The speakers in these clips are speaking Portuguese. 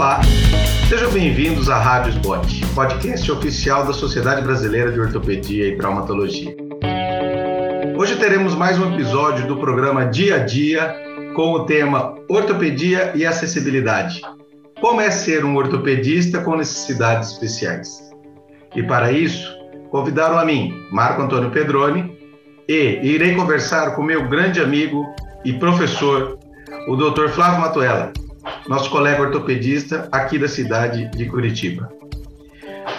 Olá, sejam bem-vindos à Rádio Spot, podcast oficial da Sociedade Brasileira de Ortopedia e Traumatologia. Hoje teremos mais um episódio do programa Dia a Dia com o tema Ortopedia e Acessibilidade. Como é ser um ortopedista com necessidades especiais? E para isso, convidaram a mim, Marco Antônio Pedroni, e irei conversar com meu grande amigo e professor, o Dr. Flávio Matuela, nosso colega ortopedista aqui da cidade de Curitiba.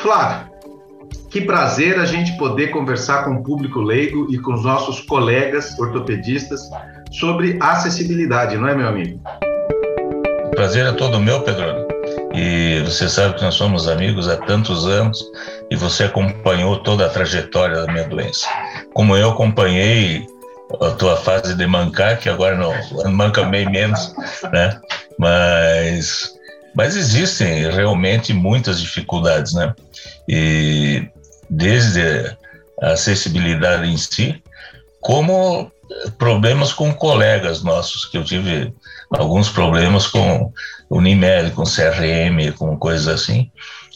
Flávio, que prazer a gente poder conversar com o público leigo e com os nossos colegas ortopedistas sobre acessibilidade, não é, meu amigo? O prazer é todo meu, Pedro. E você sabe que nós somos amigos há tantos anos e você acompanhou toda a trajetória da minha doença. Como eu acompanhei a tua fase de mancar, que agora não manca bem menos, né? Mas, mas existem realmente muitas dificuldades, né? E desde a acessibilidade em si, como problemas com colegas nossos, que eu tive alguns problemas com Unimed, com CRM, com coisas assim,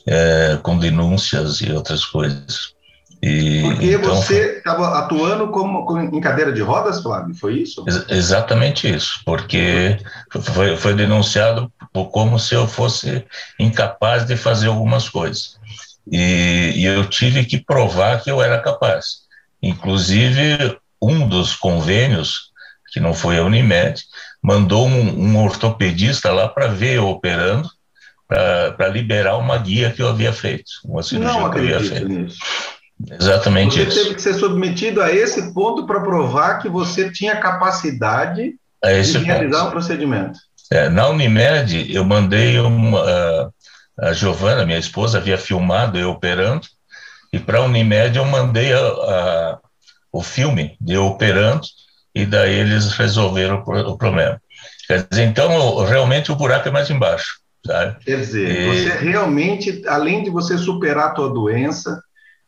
é, com denúncias e outras coisas. E, Porque então, você estava atuando como, como, em cadeira de rodas, Flávio, foi isso? Ex exatamente isso, porque foi, foi denunciado como se eu fosse incapaz de fazer algumas coisas. E, e eu tive que provar que eu era capaz. Inclusive, um dos convênios, que não foi a Unimed, mandou um, um ortopedista lá para ver eu operando, para liberar uma guia que eu havia feito, uma cirurgia não que eu havia feito. Nisso. Exatamente você isso. Teve que ser submetido a esse ponto para provar que você tinha capacidade de realizar o um procedimento. É, na Unimed, eu mandei uma. A Giovana, minha esposa, havia filmado eu operando, e para a Unimed eu mandei a, a, o filme de eu operando, e daí eles resolveram o problema. Quer dizer, então, realmente o buraco é mais embaixo. Sabe? Quer dizer, e... você realmente, além de você superar a tua doença,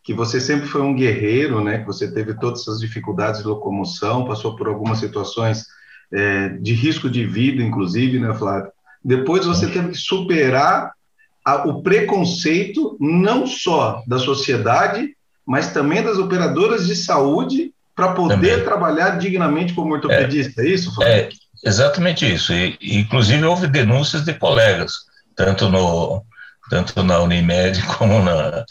que você sempre foi um guerreiro, né? Que você teve todas essas dificuldades de locomoção, passou por algumas situações é, de risco de vida, inclusive, né, Flávio? Depois você teve que superar a, o preconceito não só da sociedade, mas também das operadoras de saúde para poder também. trabalhar dignamente como ortopedista, é, é isso, Flávio? É, exatamente isso. E, inclusive houve denúncias de colegas, tanto no tanto na Unimed como na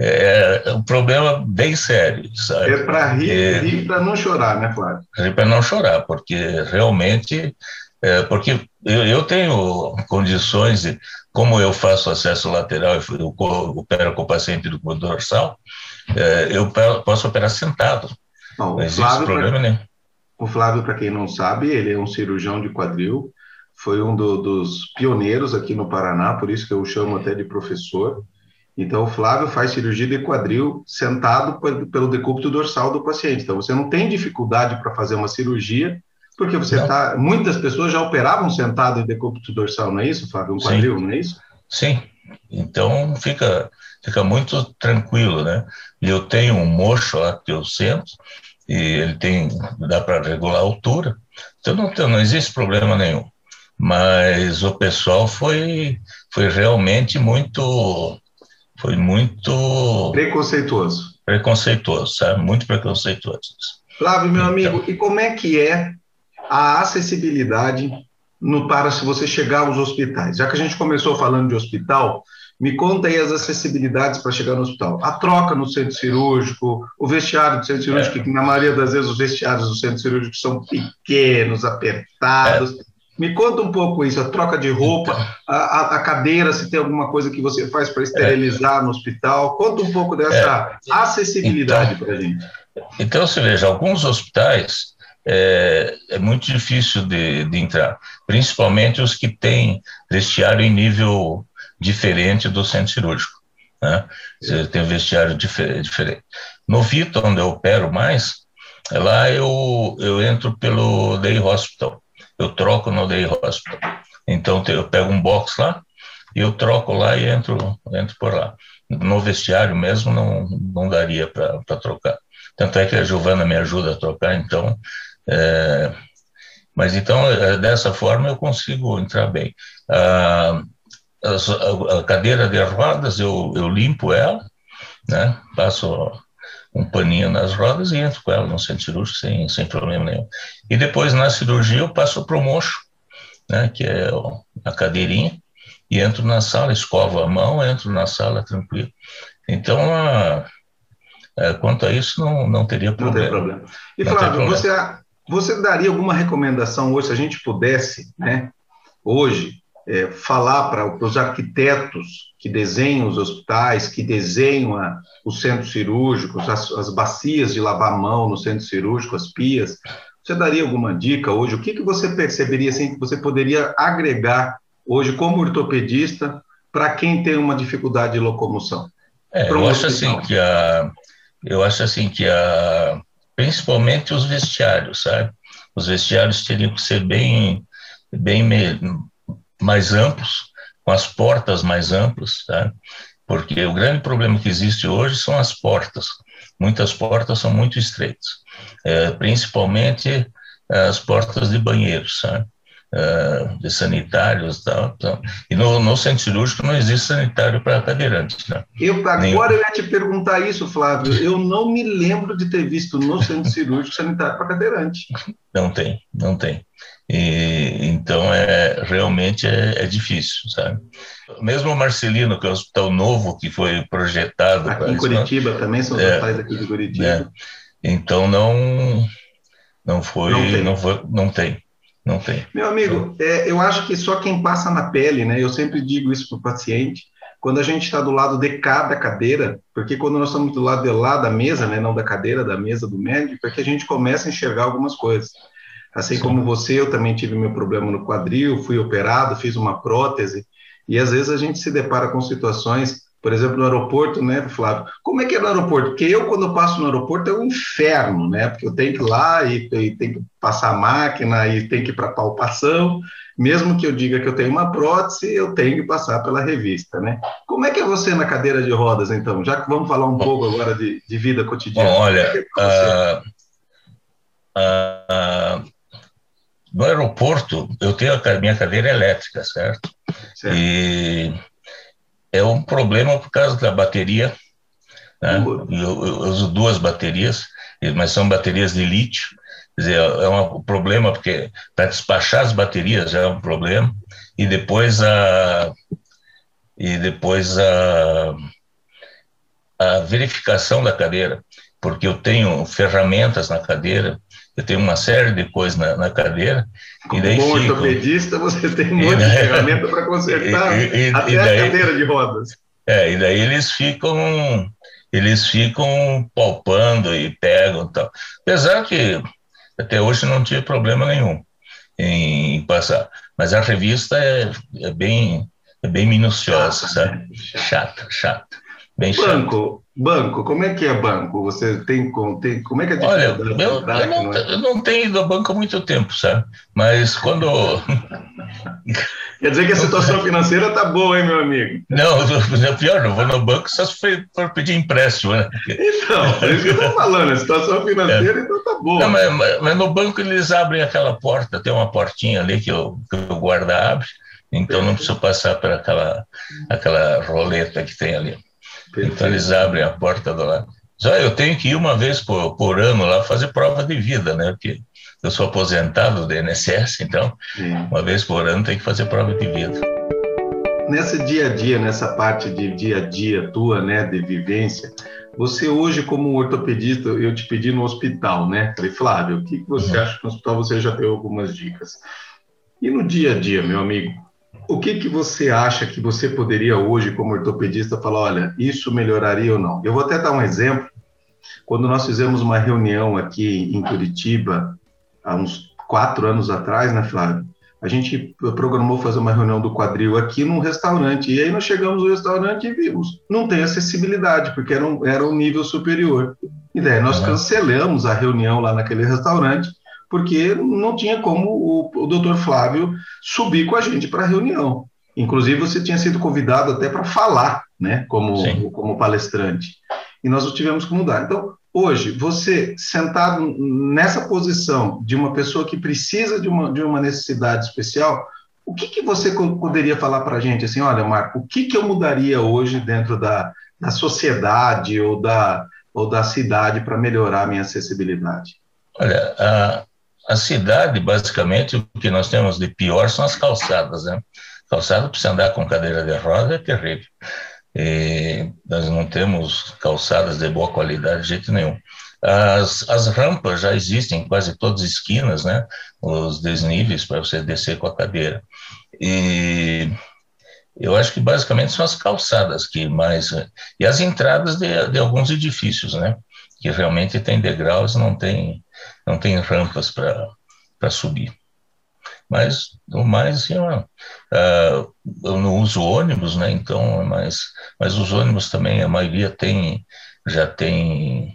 é, um problema bem sério, sabe? É para rir, rir para não chorar, né, Flávio? Rir para não chorar, porque realmente, é, porque eu, eu, tenho condições de, como eu faço acesso lateral e eu opero com o paciente do dorsal, é, eu posso operar sentado. Não, não existe problema pra, nenhum. O Flávio, para quem não sabe, ele é um cirurgião de quadril, foi um do, dos pioneiros aqui no Paraná, por isso que eu o chamo até de professor. Então, o Flávio faz cirurgia de quadril sentado pelo decúbito dorsal do paciente. Então, você não tem dificuldade para fazer uma cirurgia, porque você está. Muitas pessoas já operavam sentado em decúbito dorsal, não é isso, Flávio? Um quadril, Sim. não é isso? Sim. Então, fica, fica muito tranquilo, né? Eu tenho um mocho lá que eu sento, e ele tem. dá para regular a altura. Então, não, não existe problema nenhum. Mas o pessoal foi, foi realmente muito foi muito preconceituoso. Preconceituoso, sabe? Muito preconceituoso. Flávio, meu então, amigo, e como é que é a acessibilidade no para se você chegar aos hospitais? Já que a gente começou falando de hospital, me conta aí as acessibilidades para chegar no hospital. A troca no centro cirúrgico, o vestiário do centro cirúrgico, é. que na maioria das vezes os vestiários do centro cirúrgico são pequenos, apertados. É. Me conta um pouco isso, a troca de roupa, então. a, a cadeira, se tem alguma coisa que você faz para esterilizar é. no hospital. Conta um pouco dessa é. acessibilidade então, para a gente. Então, você veja, alguns hospitais é, é muito difícil de, de, entrar, principalmente os que têm vestiário em nível diferente do centro cirúrgico. Né? Você tem um vestiário difer diferente. No Vito, onde eu opero mais, lá eu, eu entro pelo Day Hospital eu troco no Day Hospital. Então eu pego um box lá eu troco lá e entro, entro por lá. No vestiário mesmo não, não daria para trocar. Tanto é que a Giovana me ajuda a trocar, então. É, mas então, é, dessa forma, eu consigo entrar bem. Ah, a, a, cadeira de rodas, eu, eu limpo ela, né? Passo um paninho nas rodas e entro com ela no centro cirúrgico sem, sem problema nenhum. E depois, na cirurgia, eu passo para o mocho, né? Que é a cadeirinha, e entro na sala, escovo a mão, entro na sala tranquilo. Então, a, a, quanto a isso, não, não teria problema. Não tem problema. E, não Flávio, você, você daria alguma recomendação hoje, se a gente pudesse, né, hoje, é, falar para os arquitetos que desenham os hospitais, que desenham a, os centros cirúrgicos, as, as, bacias de lavar a mão no centro cirúrgico, as pias. Você daria alguma dica hoje? O que, que você perceberia assim, que você poderia agregar hoje como ortopedista para quem tem uma dificuldade de locomoção? É, eu acho assim que a, eu acho assim que a, principalmente os vestiários, sabe? Os vestiários teriam que ser bem, bem mais amplos, com as portas mais amplas, tá? porque o grande problema que existe hoje são as portas. Muitas portas são muito estreitas, é, principalmente as portas de banheiros, sabe? Uh, de sanitários tal, tal. e no, no, centro cirúrgico não existe sanitário para cadeirantes. Né? Eu, agora eu ia te perguntar isso, Flávio. Eu não me lembro de ter visto no centro cirúrgico sanitário para cadeirante. Não tem, não tem. E, então, é, realmente é, é, difícil, sabe? Mesmo o Marcelino, que é o hospital novo que foi projetado... Aqui em Curitiba isso, também, são os é, hospitais aqui de Curitiba. É, então, não, não foi... Não tem. Não, foi, não tem. Não tem. Meu amigo, é, eu acho que só quem passa na pele, né? Eu sempre digo isso para o paciente, quando a gente está do lado de cada cadeira, porque quando nós estamos do lado de lá da mesa, né, não da cadeira, da mesa do médico, é que a gente começa a enxergar algumas coisas. Assim Sim. como você, eu também tive meu problema no quadril, fui operado, fiz uma prótese, e às vezes a gente se depara com situações, por exemplo, no aeroporto, né, Flávio? Como é que é no aeroporto? Porque eu, quando eu passo no aeroporto, é um inferno, né? Porque eu tenho que ir lá e, e tenho que passar a máquina e tenho que ir para palpação. Mesmo que eu diga que eu tenho uma prótese, eu tenho que passar pela revista, né? Como é que é você na cadeira de rodas, então? Já que vamos falar um pouco agora de, de vida cotidiana. Bom, olha, é uh, uh, no aeroporto, eu tenho a minha cadeira elétrica, certo? certo? E é um problema por causa da bateria. Né? Eu, eu, uso duas baterias, mas são baterias de lítio. Quer dizer, é um problema porque para despachar as baterias já é um problema. E depois a e depois a, a verificação da cadeira, porque eu tenho ferramentas na cadeira eu tenho uma série de coisas na, na cadeira. Como e daí bom fico... ortopedista, você tem um monte de ferramenta para consertar e, e, até e daí, a cadeira de rodas. É, e daí eles ficam, eles ficam palpando e pegam e tal. Apesar que até hoje não tive problema nenhum em passar. Mas a revista é, é bem, é bem minuciosa, sabe? Chata, chata. Bem banco, banco, como é que é banco? Você tem, tem como é que é Olha, eu, eu, não, é? eu não tenho ido ao banco há muito tempo, sabe? Mas quando. Quer dizer que a situação financeira tá boa, hein, meu amigo? Não, é pior, não vou no banco só se for pedir empréstimo, né? Então, é isso que eu estou falando, a situação financeira é. então tá boa. Não, mas, mas, no banco eles abrem aquela porta, tem uma portinha ali que, eu, que o guarda abre, então não preciso passar por aquela, aquela roleta que tem ali. Então eles abrem a porta do lado. Já eu tenho que ir uma vez por, por ano lá fazer prova de vida, né? Porque eu sou aposentado do INSS, então Sim. uma vez por ano tem que fazer prova de vida. Nesse dia a dia, nessa parte de dia a dia tua, né, de vivência, você hoje como ortopedista, eu te pedi no hospital, né? Falei, Flávio, o que você uhum. acha que no hospital você já deu algumas dicas? E no dia a dia, meu amigo, o que, que você acha que você poderia hoje, como ortopedista, falar, olha, isso melhoraria ou não? Eu vou até dar um exemplo. Quando nós fizemos uma reunião aqui em Curitiba, há uns quatro anos atrás, né, Flávio? A gente programou fazer uma reunião do quadril aqui num restaurante. E aí nós chegamos no restaurante e vimos, não tem acessibilidade, porque era um, era um nível superior. E daí nós cancelamos a reunião lá naquele restaurante porque não tinha como o, o doutor Flávio subir com a gente para a reunião. Inclusive, você tinha sido convidado até para falar, né, como, como palestrante. E nós o tivemos que mudar. Então, hoje, você sentado nessa posição de uma pessoa que precisa de uma, de uma necessidade especial, O que, que você poderia falar para a gente, assim, olha, Marco, o que, que eu mudaria hoje dentro da, da sociedade ou da, ou da cidade para melhorar a minha acessibilidade? Olha, a, cidade, basicamente, o que nós temos de pior são as calçadas, né? Calçada para você andar com cadeira de roda é terrível. E nós não temos calçadas de boa qualidade de jeito nenhum. As, as rampas já existem em quase todas as esquinas, né? Os desníveis para você descer com a cadeira. E eu acho que basicamente são as calçadas que mais. E as entradas de, de alguns edifícios, né? Que realmente tem degraus não tem, não tem rampas para subir. Mas, no mais, assim, eu, uh, eu não uso ônibus, né? Então, mas, mas os ônibus também, a maioria tem, já tem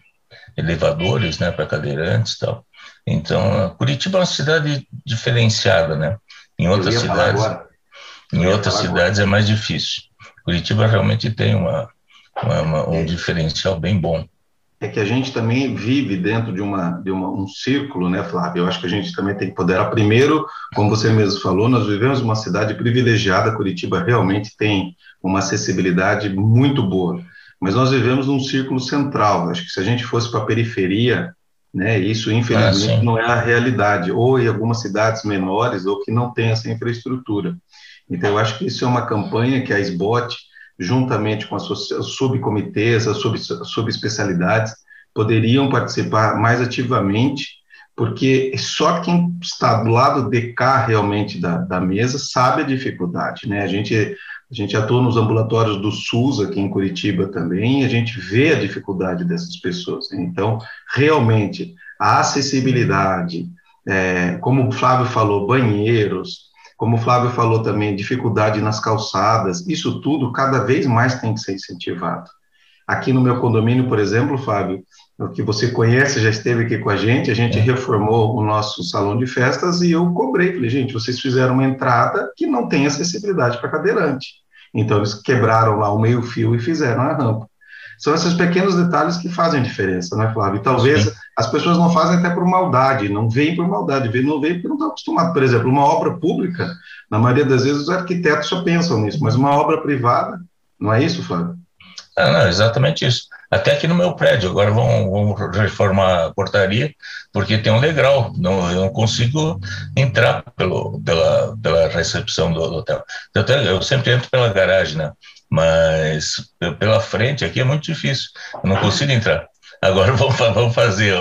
elevadores, né, para cadeirantes e tal. Então, Curitiba é uma cidade diferenciada, né? Em outras cidades, em outras cidades é mais difícil. Curitiba realmente tem uma, uma, uma um é. diferencial bem bom é que a gente também vive dentro de, uma, de uma, um círculo, né, Flávio? Eu acho que a gente também tem que poder. Primeiro, como você mesmo falou, nós vivemos uma cidade privilegiada, Curitiba realmente tem uma acessibilidade muito boa, mas nós vivemos num círculo central. Acho que se a gente fosse para a periferia, né, isso infelizmente ah, não é a realidade, ou em algumas cidades menores, ou que não tem essa infraestrutura. Então, eu acho que isso é uma campanha que a SBOT juntamente com as subcomitês, as subespecialidades, poderiam participar mais ativamente, porque só quem está do lado de cá realmente da, da mesa sabe a dificuldade, né? A gente, a gente atua nos ambulatórios do SUS aqui em Curitiba também, e a gente vê a dificuldade dessas pessoas. Né? Então, realmente, a acessibilidade, é, como o Flávio falou, banheiros, como o Flávio falou também, dificuldade nas calçadas, isso tudo cada vez mais tem que ser incentivado. Aqui no meu condomínio, por exemplo, Fábio, o que você conhece, já esteve aqui com a gente, a gente reformou o nosso salão de festas e eu cobrei, falei, gente, vocês fizeram uma entrada que não tem acessibilidade para cadeirante. Então, eles quebraram lá o meio fio e fizeram a rampa. São esses pequenos detalhes que fazem diferença, né, Flávio? E talvez Sim. as pessoas não fazem até por maldade, não veem por maldade, não veem porque não estão acostumados. Por exemplo, uma obra pública, na maioria das vezes os arquitetos só pensam nisso, mas uma obra privada, não é isso, Flávio? Ah, não, exatamente isso. Até aqui no meu prédio, agora vão, vão reformar a portaria, porque tem um degrau, não, eu não consigo entrar pelo, pela, pela recepção do, do hotel. Eu, eu sempre entro pela garagem, né? Mas pela frente aqui é muito difícil, eu não consigo entrar. Agora vamos, vamos fazer.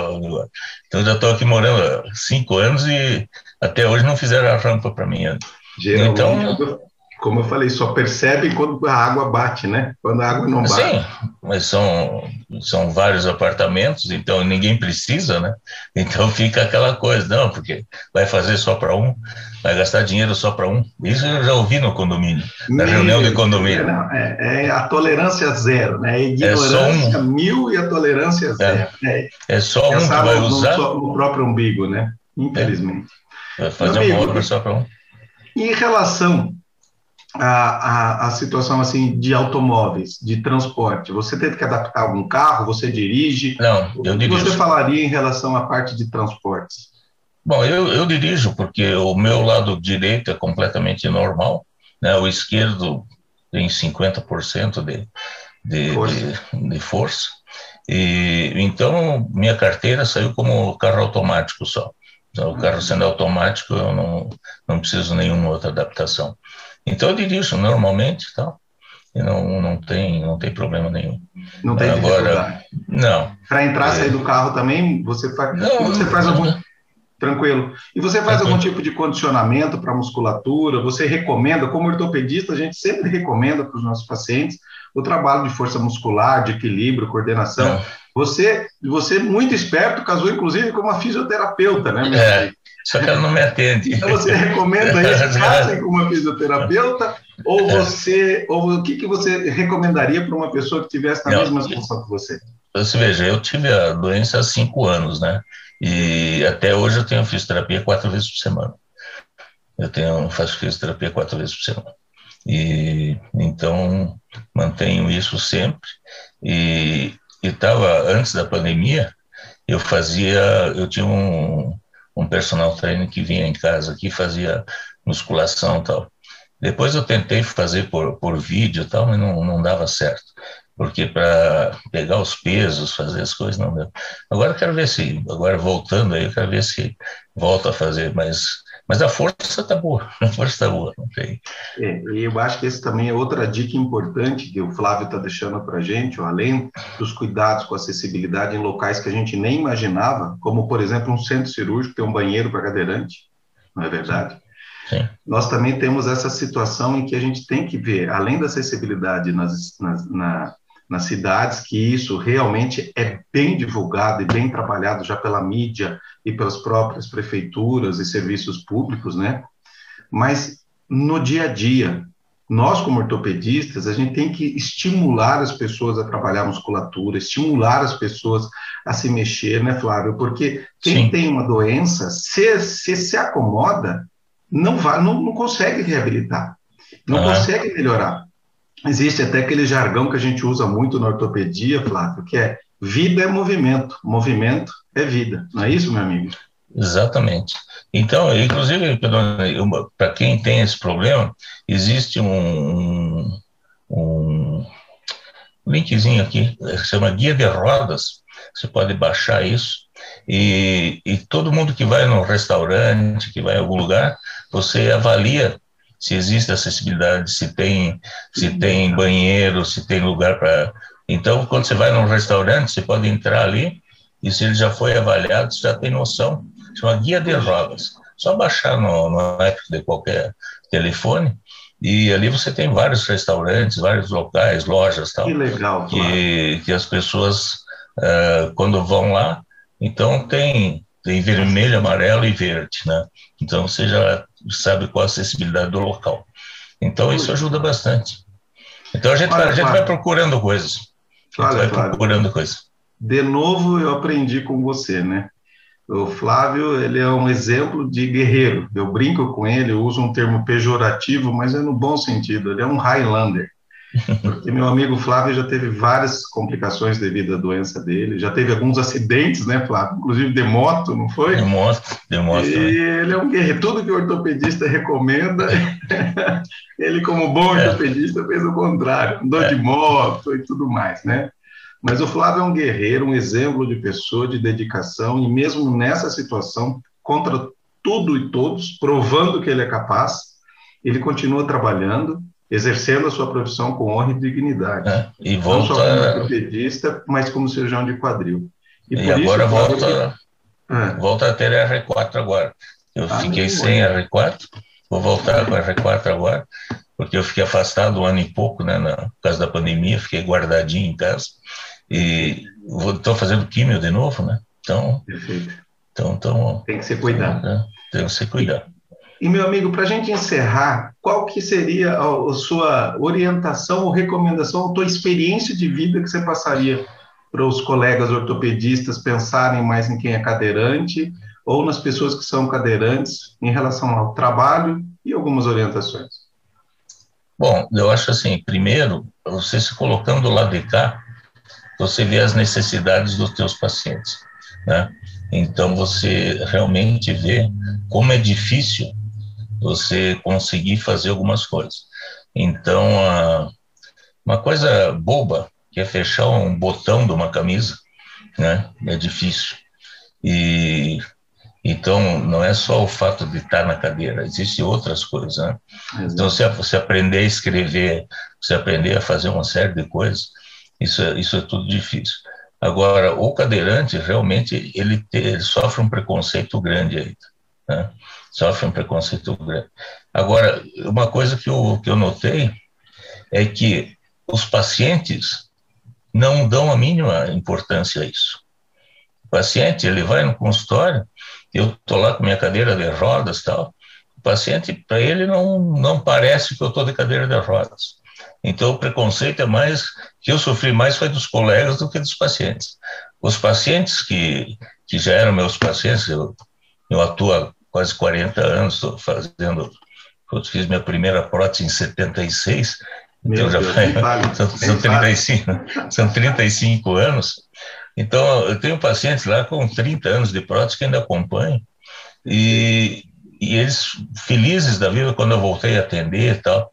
Então já estou aqui morando há cinco anos e até hoje não fizeram a rampa para mim. Geralmente, então, como eu falei, só percebe quando a água bate, né? Quando a água não bate. Sim, mas são, são vários apartamentos, então ninguém precisa, né? Então fica aquela coisa, não, porque vai fazer só para um, vai gastar dinheiro só para um. Isso eu já ouvi no condomínio, na mil, reunião de condomínio. Não, é, é, a tolerância zero, né? A ignorância é um, mil e a tolerância é. zero. É, é só um que vai usar. No, no próprio umbigo, né? Infelizmente. Vai fazer uma obra só para um. Em relação a, a, a, situação assim de automóveis, de transporte? Você teve que adaptar algum carro? Você dirige? Não, eu dirijo. O que você falaria em relação à parte de transportes? Bom, eu, eu dirijo porque o meu lado direito é completamente normal, né? O esquerdo tem 50% de, de força. De, de força. E então minha carteira saiu como carro automático só. Então, o carro sendo automático, eu não, não preciso nenhuma outra adaptação. Então eu dirijo normalmente, tal. E não, não, tem, não tem problema nenhum. Não tem Agora, Não. Para entrar e é. sair do carro também, você faz, não, você faz algum. Não. Tranquilo. E você faz Tranquilo. algum tipo de condicionamento para musculatura? Você recomenda, como ortopedista, a gente sempre recomenda para os nossos pacientes o trabalho de força muscular, de equilíbrio, coordenação. Não. Você, você muito esperto, casou inclusive com uma fisioterapeuta, né? É. Só que ela não me atende. Então você recomenda isso, casem com uma fisioterapeuta? Ou é. você, ou o que, que você recomendaria para uma pessoa que tivesse a mesma situação que você? Você veja, eu tive a doença há cinco anos, né? E até hoje eu tenho fisioterapia quatro vezes por semana. Eu tenho, faço fisioterapia quatro vezes por semana. E então mantenho isso sempre. E estava antes da pandemia, eu fazia, eu tinha um, um personal trainer que vinha em casa aqui fazia musculação e tal. Depois eu tentei fazer por, por vídeo e tal, mas não, não dava certo. Porque para pegar os pesos, fazer as coisas, não deu. Agora eu quero ver se, agora voltando aí, eu quero ver se volto a fazer, mas, mas a força está boa, a força está boa, não tem. É, e eu acho que esse também é outra dica importante que o Flávio está deixando para a gente, além dos cuidados com acessibilidade em locais que a gente nem imaginava, como, por exemplo, um centro cirúrgico tem um banheiro para cadeirante, não é verdade? Sim. Nós também temos essa situação em que a gente tem que ver, além da acessibilidade nas, nas, na, nas cidades, que isso realmente é bem divulgado e bem trabalhado já pela mídia e pelas próprias prefeituras e serviços públicos, né? Mas no dia a dia, nós como ortopedistas, a gente tem que estimular as pessoas a trabalhar musculatura, estimular as pessoas a se mexer, né, Flávio? Porque quem Sim. tem uma doença, se, se se acomoda, não, vai, não, não consegue reabilitar, não consegue melhorar. Existe até aquele jargão que a gente usa muito na ortopedia, Flávio, que é vida é movimento, movimento é vida. Não é isso, meu amigo? Exatamente. Então, inclusive, para quem tem esse problema, existe um, um linkzinho aqui, que chama Guia de Rodas, você pode baixar isso, e, e todo mundo que vai num restaurante, que vai em algum lugar, você avalia se existe acessibilidade, se tem, se tem banheiro, se tem lugar para. Então, quando você vai num restaurante, você pode entrar ali e se ele já foi avaliado, você já tem noção. Chama guia de rodas. Só baixar no, no app de qualquer telefone e ali você tem vários restaurantes, vários locais, lojas tal. Que legal. Que, que as pessoas, uh, quando vão lá, então tem, tem vermelho, amarelo e verde, né? Então você já sabe qual a acessibilidade do local. Então isso ajuda bastante. Então a gente, Olha, vai, a gente vai procurando coisas. A gente Olha, vai procurando coisas. De novo eu aprendi com você, né? O Flávio, ele é um exemplo de guerreiro. Eu brinco com ele, eu uso um termo pejorativo, mas é no bom sentido. Ele é um Highlander. Porque meu amigo Flávio já teve várias complicações devido à doença dele, já teve alguns acidentes, né, Flávio? Inclusive de moto, não foi? De moto, de moto. E né? ele é um guerreiro. Tudo que o ortopedista recomenda, ele, como bom é. ortopedista, fez o contrário. Andou é. de moto e tudo mais, né? Mas o Flávio é um guerreiro, um exemplo de pessoa, de dedicação, e mesmo nessa situação, contra tudo e todos, provando que ele é capaz, ele continua trabalhando, exercendo a sua profissão com honra e dignidade. É, e volta... Não só como ortopedista, mas como cirurgião de quadril. E, e agora isso, volta, que... é. volta a ter R4 agora. Eu ah, fiquei sem é. R4, vou voltar com R4 agora, porque eu fiquei afastado um ano e pouco, né, na, por causa da pandemia, fiquei guardadinho em casa, e estou fazendo químio de novo, né, então... Perfeito. Então, então, tem que ser cuidado. Né, tem que ser cuidado. E, meu amigo, para a gente encerrar, qual que seria a, a, sua orientação ou recomendação, a tua experiência de vida que você passaria para os colegas ortopedistas pensarem mais em quem é cadeirante ou nas pessoas que são cadeirantes em relação ao trabalho e algumas orientações? Bom, eu acho assim, primeiro, você se colocando do lado de cá, você vê as necessidades dos teus pacientes, né? Então você realmente vê como é difícil você conseguir fazer algumas coisas. Então, uma coisa boba, que é fechar um botão de uma camisa, né? É difícil. E então não é só o fato de estar na cadeira, existem outras coisas, né? Então, se você aprender a escrever, você aprender a fazer uma série de coisas, isso é, isso é tudo difícil. Agora, o cadeirante realmente ele, ele sofre um preconceito grande aí, né? Sofre um preconceito grande. Agora, uma coisa que eu, que eu notei é que os pacientes não dão a mínima importância a isso. O paciente, ele vai no consultório, eu estou lá com minha cadeira de rodas tal, o paciente, para ele, não, não parece que eu estou de cadeira de rodas. Então, o preconceito é mais, que eu sofri mais foi dos colegas do que dos pacientes. Os pacientes que, que já eram meus pacientes, eu, eu atuo quase 40 anos, estou fazendo, eu fiz minha primeira prótese em 76, então já Deus, vai, são, são, 35, são 35 anos. Então, eu tenho pacientes lá com 30 anos de prótese que ainda acompanham, e, e eles felizes da vida quando eu voltei a atender e tal,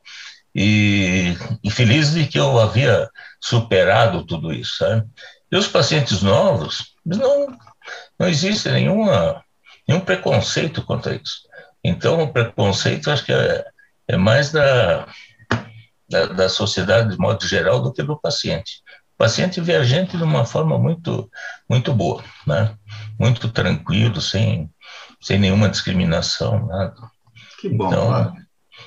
e, e felizes de que eu havia superado tudo isso, sabe? E os pacientes novos, não, não existe nenhuma, nenhum preconceito quanto a isso. Então, o preconceito acho que é, é mais da, da, da, sociedade de modo geral do que do paciente. O paciente vê a gente de uma forma muito, muito boa, né? muito tranquilo, sem, sem nenhuma discriminação, nada. Que bom. Então,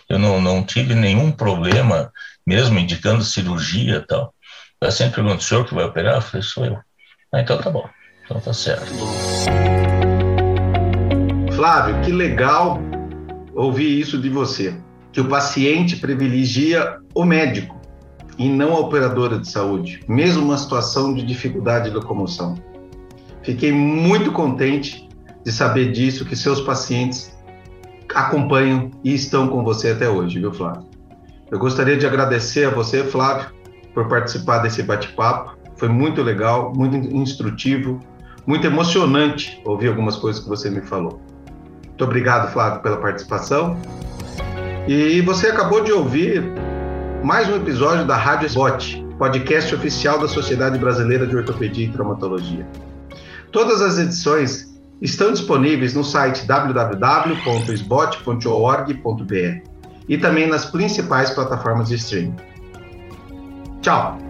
eu não, não tive nenhum problema, mesmo indicando cirurgia e tal. O paciente pergunta, o senhor que vai operar? Eu falei, sou eu. Ah, então tá bom, então tá certo. Flávio, que legal ouvir isso de você, que o paciente privilegia o médico e não a operadora de saúde, mesmo numa situação de dificuldade de locomoção. Fiquei muito contente de saber disso, que seus pacientes acompanham e estão com você até hoje, viu, Flávio? Eu gostaria de agradecer a você, Flávio, por participar desse bate-papo. Foi muito legal, muito instrutivo, muito emocionante ouvir algumas coisas que você me falou. Muito obrigado, Flávio, pela participação. E você acabou de ouvir mais um episódio da Rádio Spot, podcast oficial da Sociedade Brasileira de Ortopedia e Traumatologia. Todas as edições estão disponíveis no site www.sbot.org.br e também nas principais plataformas de streaming. Tchau!